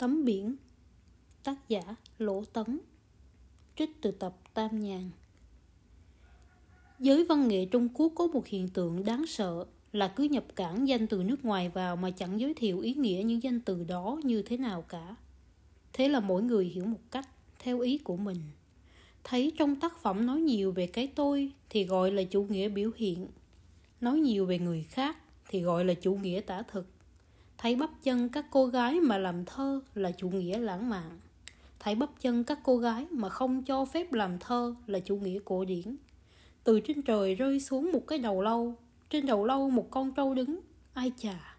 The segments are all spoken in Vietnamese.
Tấm biển Tác giả Lỗ Tấn Trích từ tập Tam Nhàn Giới văn nghệ Trung Quốc có một hiện tượng đáng sợ là cứ nhập cảng danh từ nước ngoài vào mà chẳng giới thiệu ý nghĩa những danh từ đó như thế nào cả. Thế là mỗi người hiểu một cách, theo ý của mình. Thấy trong tác phẩm nói nhiều về cái tôi thì gọi là chủ nghĩa biểu hiện. Nói nhiều về người khác thì gọi là chủ nghĩa tả thực thấy bắp chân các cô gái mà làm thơ là chủ nghĩa lãng mạn. Thấy bắp chân các cô gái mà không cho phép làm thơ là chủ nghĩa cổ điển. Từ trên trời rơi xuống một cái đầu lâu, trên đầu lâu một con trâu đứng, ai chà.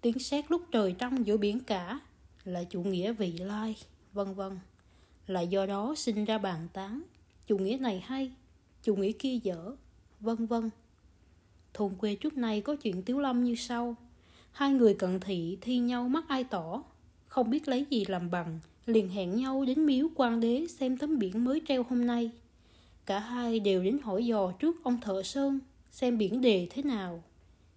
Tiếng sét lúc trời trong giữa biển cả là chủ nghĩa vị lai, vân vân. Là do đó sinh ra bàn tán, chủ nghĩa này hay, chủ nghĩa kia dở, vân vân. Thôn quê trước nay có chuyện tiếu lâm như sau. Hai người cận thị thi nhau mắt ai tỏ. Không biết lấy gì làm bằng, Liền hẹn nhau đến miếu quan đế Xem tấm biển mới treo hôm nay. Cả hai đều đến hỏi dò trước ông thợ sơn, Xem biển đề thế nào.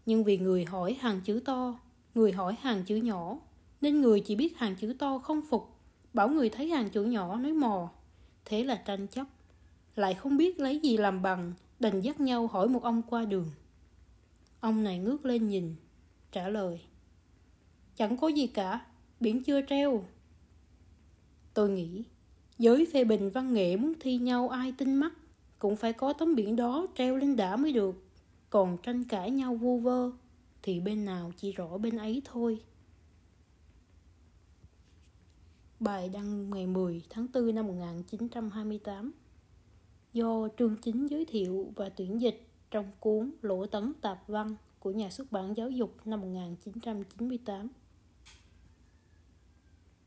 Nhưng vì người hỏi hàng chữ to, Người hỏi hàng chữ nhỏ, Nên người chỉ biết hàng chữ to không phục. Bảo người thấy hàng chữ nhỏ nói mò. Thế là tranh chấp. Lại không biết lấy gì làm bằng, Đành dắt nhau hỏi một ông qua đường. Ông này ngước lên nhìn trả lời. Chẳng có gì cả, biển chưa treo. Tôi nghĩ Giới phê bình văn nghệ muốn thi nhau ai tinh mắt Cũng phải có tấm biển đó treo lên đã mới được. Còn tranh cãi nhau vu vơ Thì bên nào chỉ rõ bên ấy thôi. Bài đăng ngày 10 tháng 4 năm 1928 Do Trương Chính giới thiệu và tuyển dịch trong cuốn Lỗ Tấn Tạp Văn của nhà xuất bản giáo dục năm 1998.